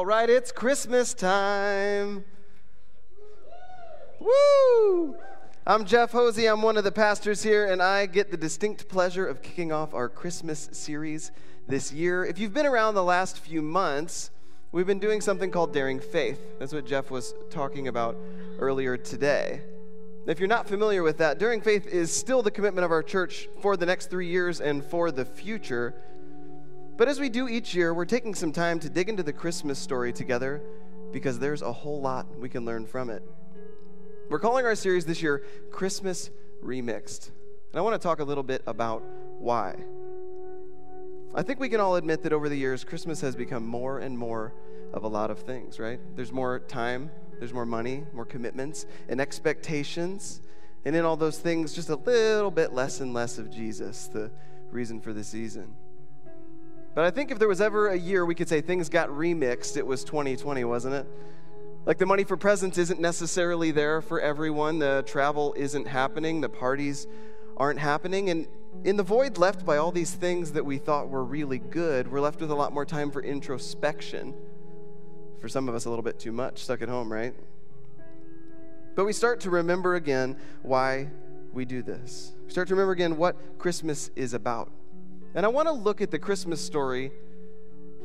All right, it's Christmas time. Woo! I'm Jeff Hosey. I'm one of the pastors here, and I get the distinct pleasure of kicking off our Christmas series this year. If you've been around the last few months, we've been doing something called Daring Faith. That's what Jeff was talking about earlier today. If you're not familiar with that, Daring Faith is still the commitment of our church for the next three years and for the future. But as we do each year, we're taking some time to dig into the Christmas story together because there's a whole lot we can learn from it. We're calling our series this year Christmas Remixed. And I want to talk a little bit about why. I think we can all admit that over the years, Christmas has become more and more of a lot of things, right? There's more time, there's more money, more commitments, and expectations. And in all those things, just a little bit less and less of Jesus, the reason for the season. But I think if there was ever a year we could say things got remixed, it was 2020, wasn't it? Like the money for presents isn't necessarily there for everyone, the travel isn't happening, the parties aren't happening. And in the void left by all these things that we thought were really good, we're left with a lot more time for introspection. For some of us, a little bit too much, stuck at home, right? But we start to remember again why we do this. We start to remember again what Christmas is about. And I want to look at the Christmas story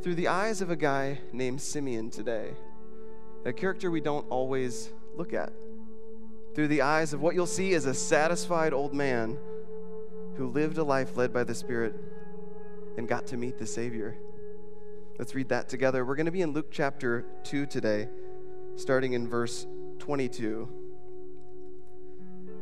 through the eyes of a guy named Simeon today, a character we don't always look at. Through the eyes of what you'll see is a satisfied old man who lived a life led by the Spirit and got to meet the Savior. Let's read that together. We're going to be in Luke chapter 2 today, starting in verse 22.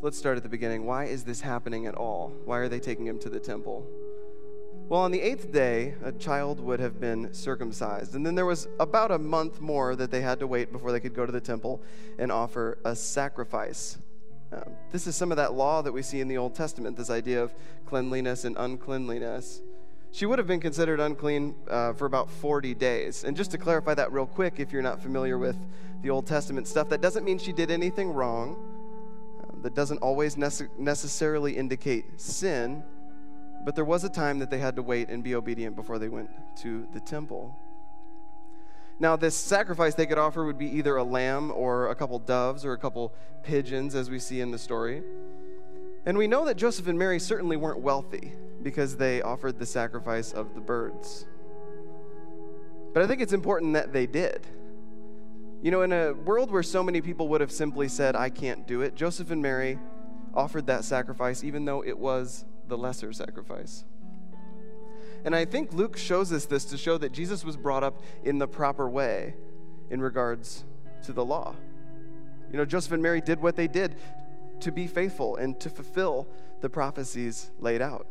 Let's start at the beginning. Why is this happening at all? Why are they taking him to the temple? Well, on the eighth day, a child would have been circumcised. And then there was about a month more that they had to wait before they could go to the temple and offer a sacrifice. Uh, this is some of that law that we see in the Old Testament this idea of cleanliness and uncleanliness she would have been considered unclean uh, for about 40 days. And just to clarify that real quick, if you're not familiar with the Old Testament stuff, that doesn't mean she did anything wrong. That doesn't always nece- necessarily indicate sin. But there was a time that they had to wait and be obedient before they went to the temple. Now, this sacrifice they could offer would be either a lamb or a couple doves or a couple pigeons, as we see in the story. And we know that Joseph and Mary certainly weren't wealthy because they offered the sacrifice of the birds. But I think it's important that they did. You know, in a world where so many people would have simply said, I can't do it, Joseph and Mary offered that sacrifice, even though it was the lesser sacrifice. And I think Luke shows us this to show that Jesus was brought up in the proper way in regards to the law. You know, Joseph and Mary did what they did to be faithful and to fulfill the prophecies laid out.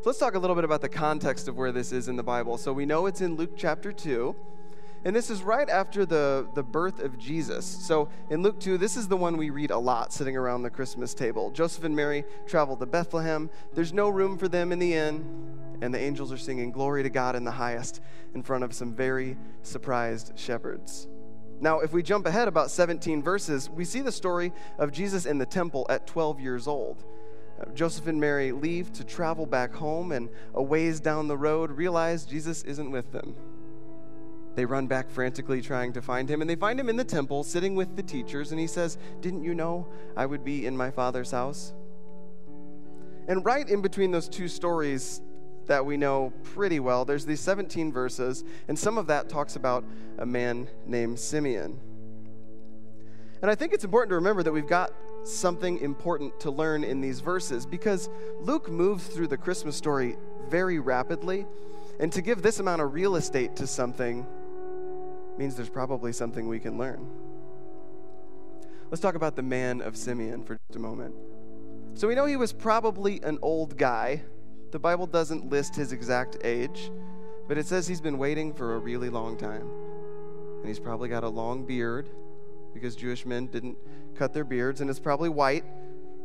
So let's talk a little bit about the context of where this is in the Bible. So we know it's in Luke chapter 2. And this is right after the, the birth of Jesus. So in Luke 2, this is the one we read a lot sitting around the Christmas table. Joseph and Mary travel to Bethlehem. There's no room for them in the inn. And the angels are singing glory to God in the highest in front of some very surprised shepherds. Now, if we jump ahead about 17 verses, we see the story of Jesus in the temple at 12 years old. Uh, Joseph and Mary leave to travel back home, and a ways down the road, realize Jesus isn't with them. They run back frantically trying to find him, and they find him in the temple sitting with the teachers, and he says, Didn't you know I would be in my Father's house? And right in between those two stories, that we know pretty well. There's these 17 verses, and some of that talks about a man named Simeon. And I think it's important to remember that we've got something important to learn in these verses because Luke moves through the Christmas story very rapidly, and to give this amount of real estate to something means there's probably something we can learn. Let's talk about the man of Simeon for just a moment. So we know he was probably an old guy the Bible doesn't list his exact age, but it says he's been waiting for a really long time. And he's probably got a long beard because Jewish men didn't cut their beards, and it's probably white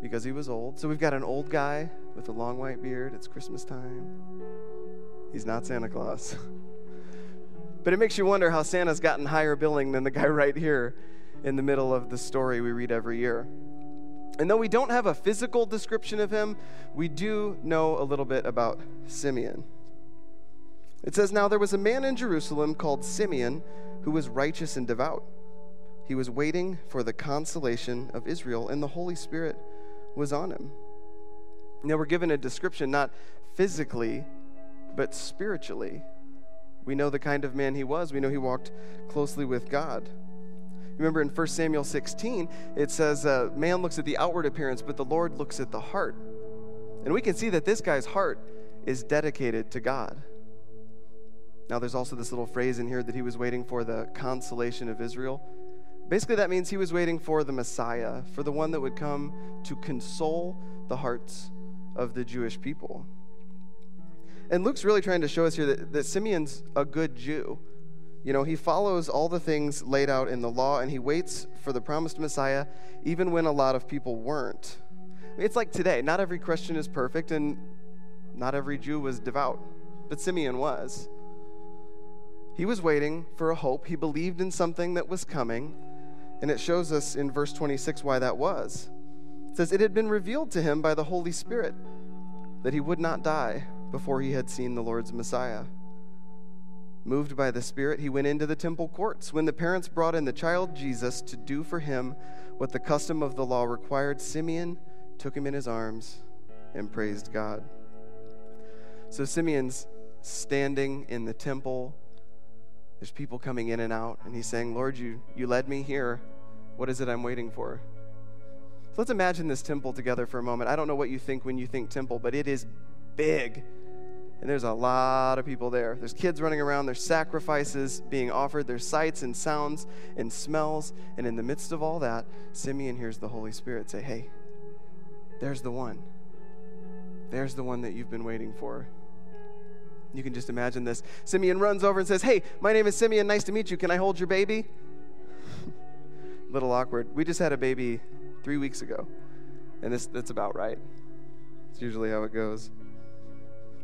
because he was old. So we've got an old guy with a long white beard. It's Christmas time. He's not Santa Claus. but it makes you wonder how Santa's gotten higher billing than the guy right here in the middle of the story we read every year. And though we don't have a physical description of him, we do know a little bit about Simeon. It says, Now there was a man in Jerusalem called Simeon who was righteous and devout. He was waiting for the consolation of Israel, and the Holy Spirit was on him. Now we're given a description not physically, but spiritually. We know the kind of man he was, we know he walked closely with God. Remember in 1 Samuel 16, it says, uh, Man looks at the outward appearance, but the Lord looks at the heart. And we can see that this guy's heart is dedicated to God. Now, there's also this little phrase in here that he was waiting for the consolation of Israel. Basically, that means he was waiting for the Messiah, for the one that would come to console the hearts of the Jewish people. And Luke's really trying to show us here that, that Simeon's a good Jew. You know, he follows all the things laid out in the law and he waits for the promised Messiah even when a lot of people weren't. I mean, it's like today. Not every Christian is perfect and not every Jew was devout, but Simeon was. He was waiting for a hope. He believed in something that was coming, and it shows us in verse 26 why that was. It says, It had been revealed to him by the Holy Spirit that he would not die before he had seen the Lord's Messiah. Moved by the Spirit, he went into the temple courts. When the parents brought in the child Jesus to do for him what the custom of the law required, Simeon took him in his arms and praised God. So Simeon's standing in the temple. There's people coming in and out, and he's saying, Lord, you, you led me here. What is it I'm waiting for? So let's imagine this temple together for a moment. I don't know what you think when you think temple, but it is big and there's a lot of people there. There's kids running around, there's sacrifices being offered, there's sights and sounds and smells. And in the midst of all that, Simeon hears the Holy Spirit say, Hey, there's the one. There's the one that you've been waiting for. You can just imagine this. Simeon runs over and says, Hey, my name is Simeon. Nice to meet you. Can I hold your baby? Little awkward. We just had a baby three weeks ago, and this, that's about right. It's usually how it goes.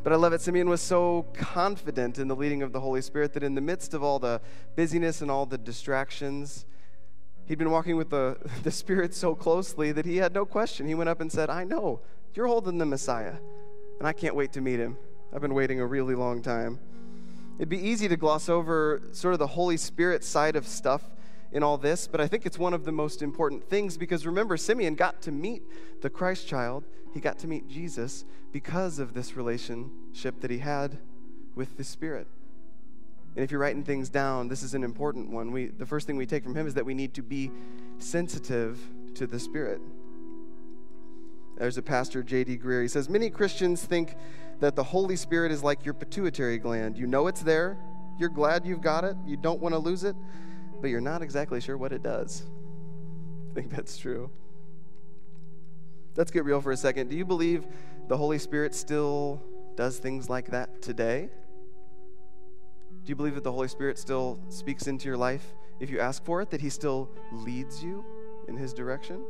But I love it. Simeon was so confident in the leading of the Holy Spirit that in the midst of all the busyness and all the distractions, he'd been walking with the, the Spirit so closely that he had no question. He went up and said, I know, you're holding the Messiah, and I can't wait to meet him. I've been waiting a really long time. It'd be easy to gloss over sort of the Holy Spirit side of stuff in all this, but I think it's one of the most important things because remember, Simeon got to meet the Christ child. He got to meet Jesus because of this relationship that he had with the Spirit. And if you're writing things down, this is an important one. We, the first thing we take from him is that we need to be sensitive to the Spirit. There's a pastor, J.D. Greear. He says Many Christians think that the Holy Spirit is like your pituitary gland. You know it's there, you're glad you've got it, you don't want to lose it, but you're not exactly sure what it does. I think that's true. Let's get real for a second. Do you believe the Holy Spirit still does things like that today? Do you believe that the Holy Spirit still speaks into your life if you ask for it, that He still leads you in His direction?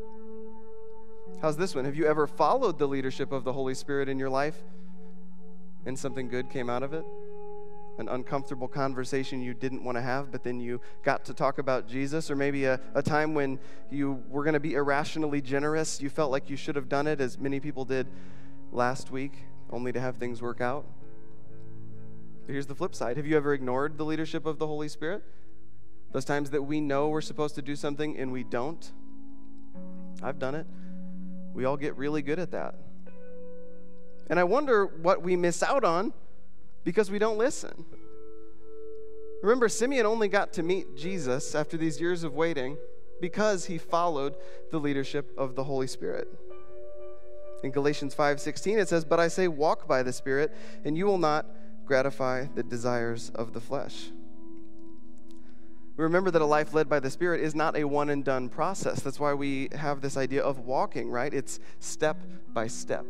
How's this one? Have you ever followed the leadership of the Holy Spirit in your life and something good came out of it? An uncomfortable conversation you didn't want to have, but then you got to talk about Jesus, or maybe a, a time when you were going to be irrationally generous. You felt like you should have done it, as many people did last week, only to have things work out. Here's the flip side Have you ever ignored the leadership of the Holy Spirit? Those times that we know we're supposed to do something and we don't. I've done it. We all get really good at that. And I wonder what we miss out on because we don't listen. Remember, Simeon only got to meet Jesus after these years of waiting because he followed the leadership of the Holy Spirit. In Galatians 5:16 it says, "But I say walk by the Spirit, and you will not gratify the desires of the flesh." We remember that a life led by the Spirit is not a one and done process. That's why we have this idea of walking, right? It's step by step,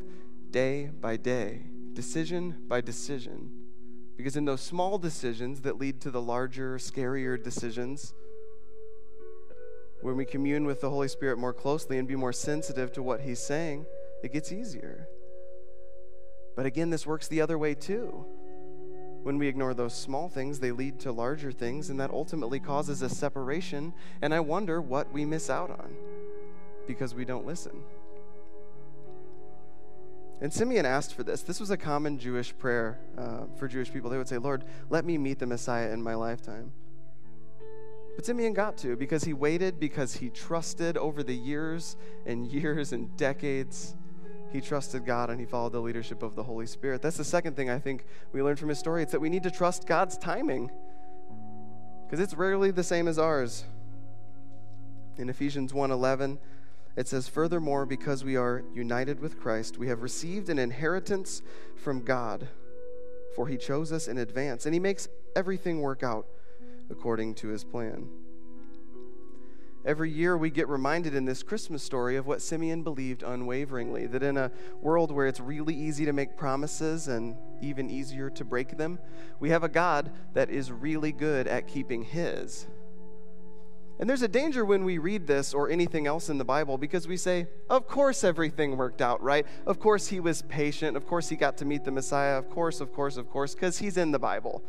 day by day, decision by decision. Because in those small decisions that lead to the larger, scarier decisions, when we commune with the Holy Spirit more closely and be more sensitive to what He's saying, it gets easier. But again, this works the other way too. When we ignore those small things, they lead to larger things, and that ultimately causes a separation. And I wonder what we miss out on because we don't listen. And Simeon asked for this. This was a common Jewish prayer uh, for Jewish people. They would say, Lord, let me meet the Messiah in my lifetime. But Simeon got to because he waited, because he trusted over the years and years and decades he trusted God and he followed the leadership of the Holy Spirit. That's the second thing I think we learned from his story. It's that we need to trust God's timing because it's rarely the same as ours. In Ephesians 1:11, it says, "Furthermore, because we are united with Christ, we have received an inheritance from God, for he chose us in advance, and he makes everything work out according to his plan." Every year, we get reminded in this Christmas story of what Simeon believed unwaveringly that in a world where it's really easy to make promises and even easier to break them, we have a God that is really good at keeping his. And there's a danger when we read this or anything else in the Bible because we say, of course everything worked out, right? Of course he was patient. Of course he got to meet the Messiah. Of course, of course, of course, because he's in the Bible.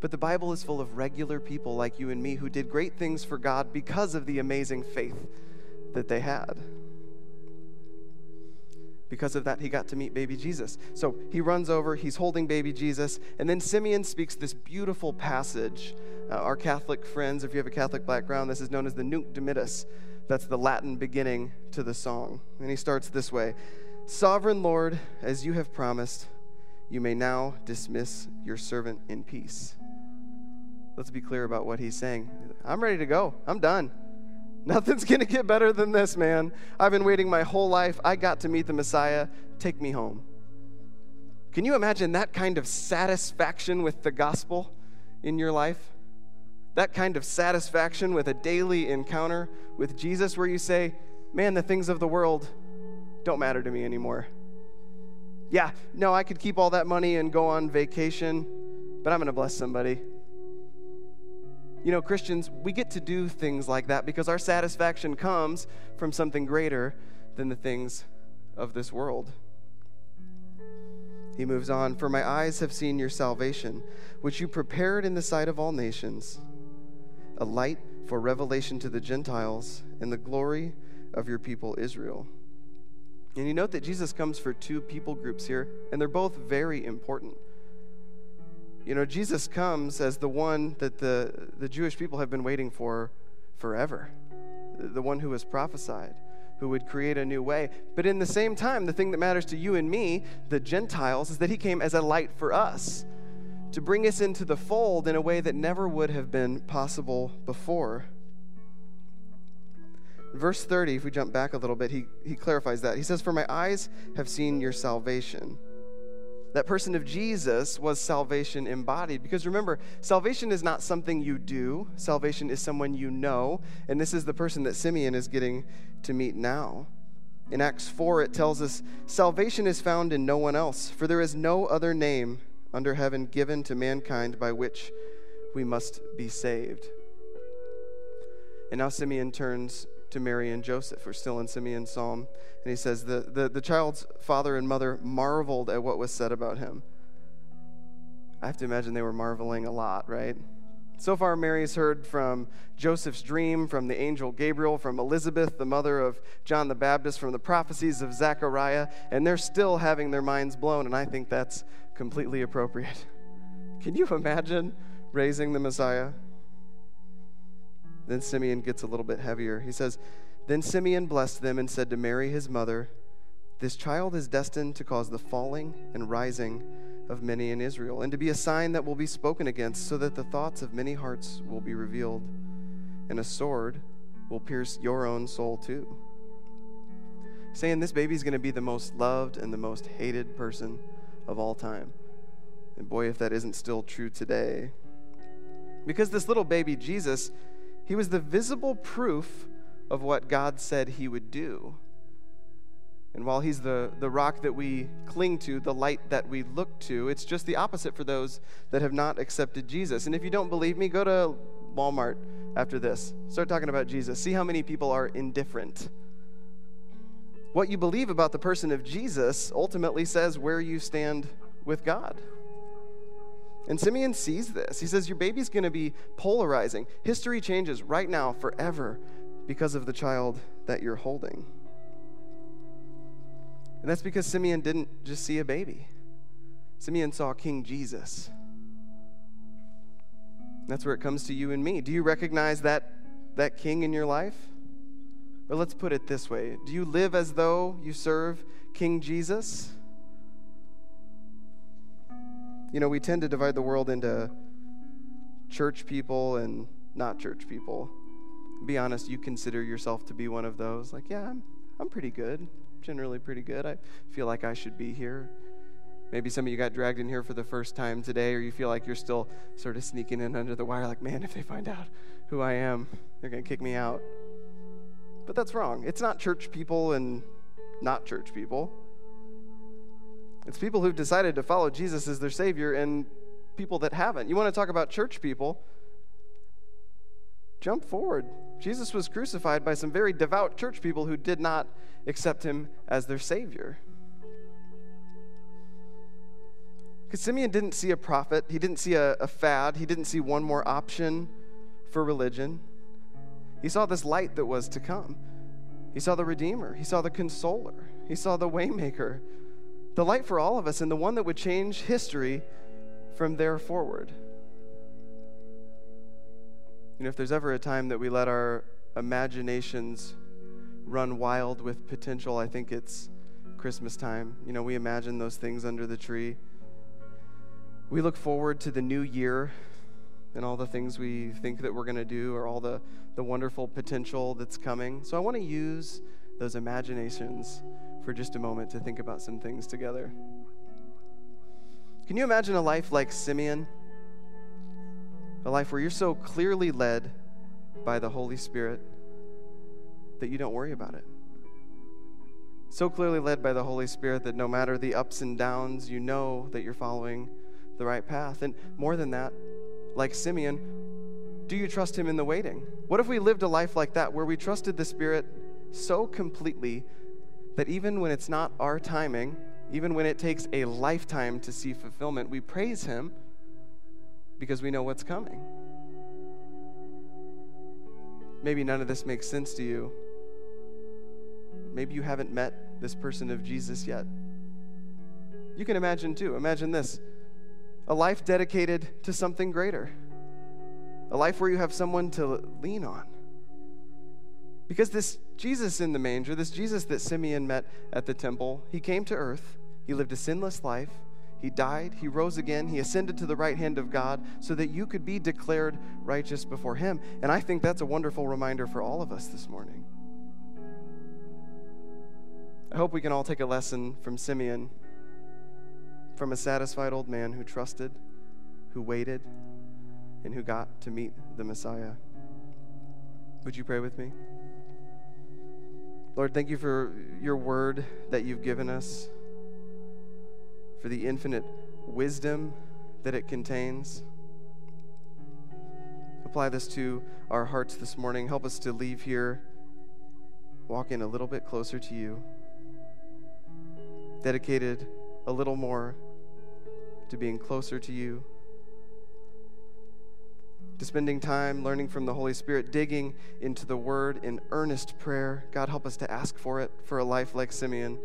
But the Bible is full of regular people like you and me who did great things for God because of the amazing faith that they had. Because of that, he got to meet baby Jesus. So he runs over, he's holding baby Jesus, and then Simeon speaks this beautiful passage. Uh, our Catholic friends, if you have a Catholic background, this is known as the Nunc Dimittis. That's the Latin beginning to the song. And he starts this way Sovereign Lord, as you have promised, you may now dismiss your servant in peace. Let's be clear about what he's saying. I'm ready to go. I'm done. Nothing's going to get better than this, man. I've been waiting my whole life. I got to meet the Messiah. Take me home. Can you imagine that kind of satisfaction with the gospel in your life? That kind of satisfaction with a daily encounter with Jesus where you say, Man, the things of the world don't matter to me anymore. Yeah, no, I could keep all that money and go on vacation, but I'm going to bless somebody. You know, Christians, we get to do things like that because our satisfaction comes from something greater than the things of this world. He moves on, For my eyes have seen your salvation, which you prepared in the sight of all nations, a light for revelation to the Gentiles and the glory of your people Israel. And you note that Jesus comes for two people groups here, and they're both very important. You know, Jesus comes as the one that the, the Jewish people have been waiting for forever, the one who was prophesied, who would create a new way. But in the same time, the thing that matters to you and me, the Gentiles, is that he came as a light for us to bring us into the fold in a way that never would have been possible before. Verse 30, if we jump back a little bit, he, he clarifies that. He says, For my eyes have seen your salvation that person of Jesus was salvation embodied. Because remember, salvation is not something you do, salvation is someone you know. And this is the person that Simeon is getting to meet now. In Acts 4, it tells us salvation is found in no one else, for there is no other name under heaven given to mankind by which we must be saved. And now Simeon turns to Mary and Joseph. We're still in Simeon's psalm. And he says, the, the, the child's father and mother marveled at what was said about him. I have to imagine they were marveling a lot, right? So far, Mary's heard from Joseph's dream, from the angel Gabriel, from Elizabeth, the mother of John the Baptist, from the prophecies of Zechariah, and they're still having their minds blown, and I think that's completely appropriate. Can you imagine raising the Messiah? Then Simeon gets a little bit heavier. He says, Then Simeon blessed them and said to Mary, his mother, This child is destined to cause the falling and rising of many in Israel, and to be a sign that will be spoken against, so that the thoughts of many hearts will be revealed, and a sword will pierce your own soul too. Saying this baby is going to be the most loved and the most hated person of all time. And boy, if that isn't still true today. Because this little baby, Jesus, he was the visible proof of what God said he would do. And while he's the, the rock that we cling to, the light that we look to, it's just the opposite for those that have not accepted Jesus. And if you don't believe me, go to Walmart after this. Start talking about Jesus. See how many people are indifferent. What you believe about the person of Jesus ultimately says where you stand with God. And Simeon sees this. He says, Your baby's going to be polarizing. History changes right now, forever, because of the child that you're holding. And that's because Simeon didn't just see a baby, Simeon saw King Jesus. That's where it comes to you and me. Do you recognize that, that king in your life? Or let's put it this way Do you live as though you serve King Jesus? You know, we tend to divide the world into church people and not church people. Be honest, you consider yourself to be one of those. Like, yeah, I'm, I'm pretty good generally pretty good. I feel like I should be here. Maybe some of you got dragged in here for the first time today, or you feel like you're still sort of sneaking in under the wire, like, man, if they find out who I am, they're going to kick me out. But that's wrong. It's not church people and not church people. It's people who've decided to follow Jesus as their Savior and people that haven't. You want to talk about church people? Jump forward. Jesus was crucified by some very devout church people who did not accept him as their Savior. Because Simeon didn't see a prophet, he didn't see a, a fad, he didn't see one more option for religion. He saw this light that was to come. He saw the Redeemer, he saw the Consoler, he saw the Waymaker, the light for all of us, and the one that would change history from there forward. You know, if there's ever a time that we let our imaginations run wild with potential, I think it's Christmas time. You know, we imagine those things under the tree. We look forward to the new year and all the things we think that we're going to do or all the, the wonderful potential that's coming. So I want to use those imaginations for just a moment to think about some things together. Can you imagine a life like Simeon? A life where you're so clearly led by the Holy Spirit that you don't worry about it. So clearly led by the Holy Spirit that no matter the ups and downs, you know that you're following the right path. And more than that, like Simeon, do you trust Him in the waiting? What if we lived a life like that where we trusted the Spirit so completely that even when it's not our timing, even when it takes a lifetime to see fulfillment, we praise Him because we know what's coming. Maybe none of this makes sense to you. Maybe you haven't met this person of Jesus yet. You can imagine too. Imagine this a life dedicated to something greater, a life where you have someone to lean on. Because this Jesus in the manger, this Jesus that Simeon met at the temple, he came to earth, he lived a sinless life, he died, he rose again, he ascended to the right hand of God so that you could be declared righteous before him. And I think that's a wonderful reminder for all of us this morning. I hope we can all take a lesson from Simeon, from a satisfied old man who trusted, who waited, and who got to meet the Messiah. Would you pray with me? Lord, thank you for your word that you've given us for the infinite wisdom that it contains. Apply this to our hearts this morning. Help us to leave here walking a little bit closer to you, dedicated a little more to being closer to you, to spending time learning from the Holy Spirit, digging into the Word in earnest prayer. God, help us to ask for it for a life like Simeon,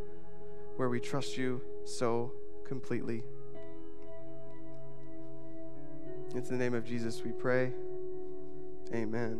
where we trust you so completely. It's in the name of Jesus we pray. Amen.